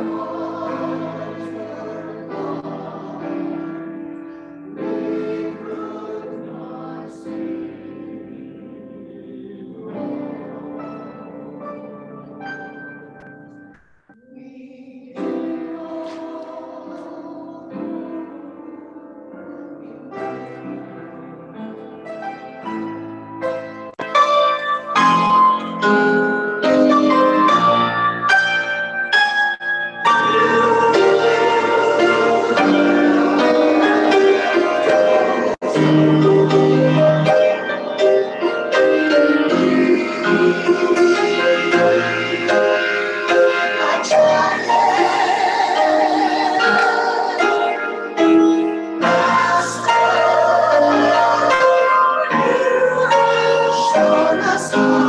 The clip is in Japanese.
Música the stars.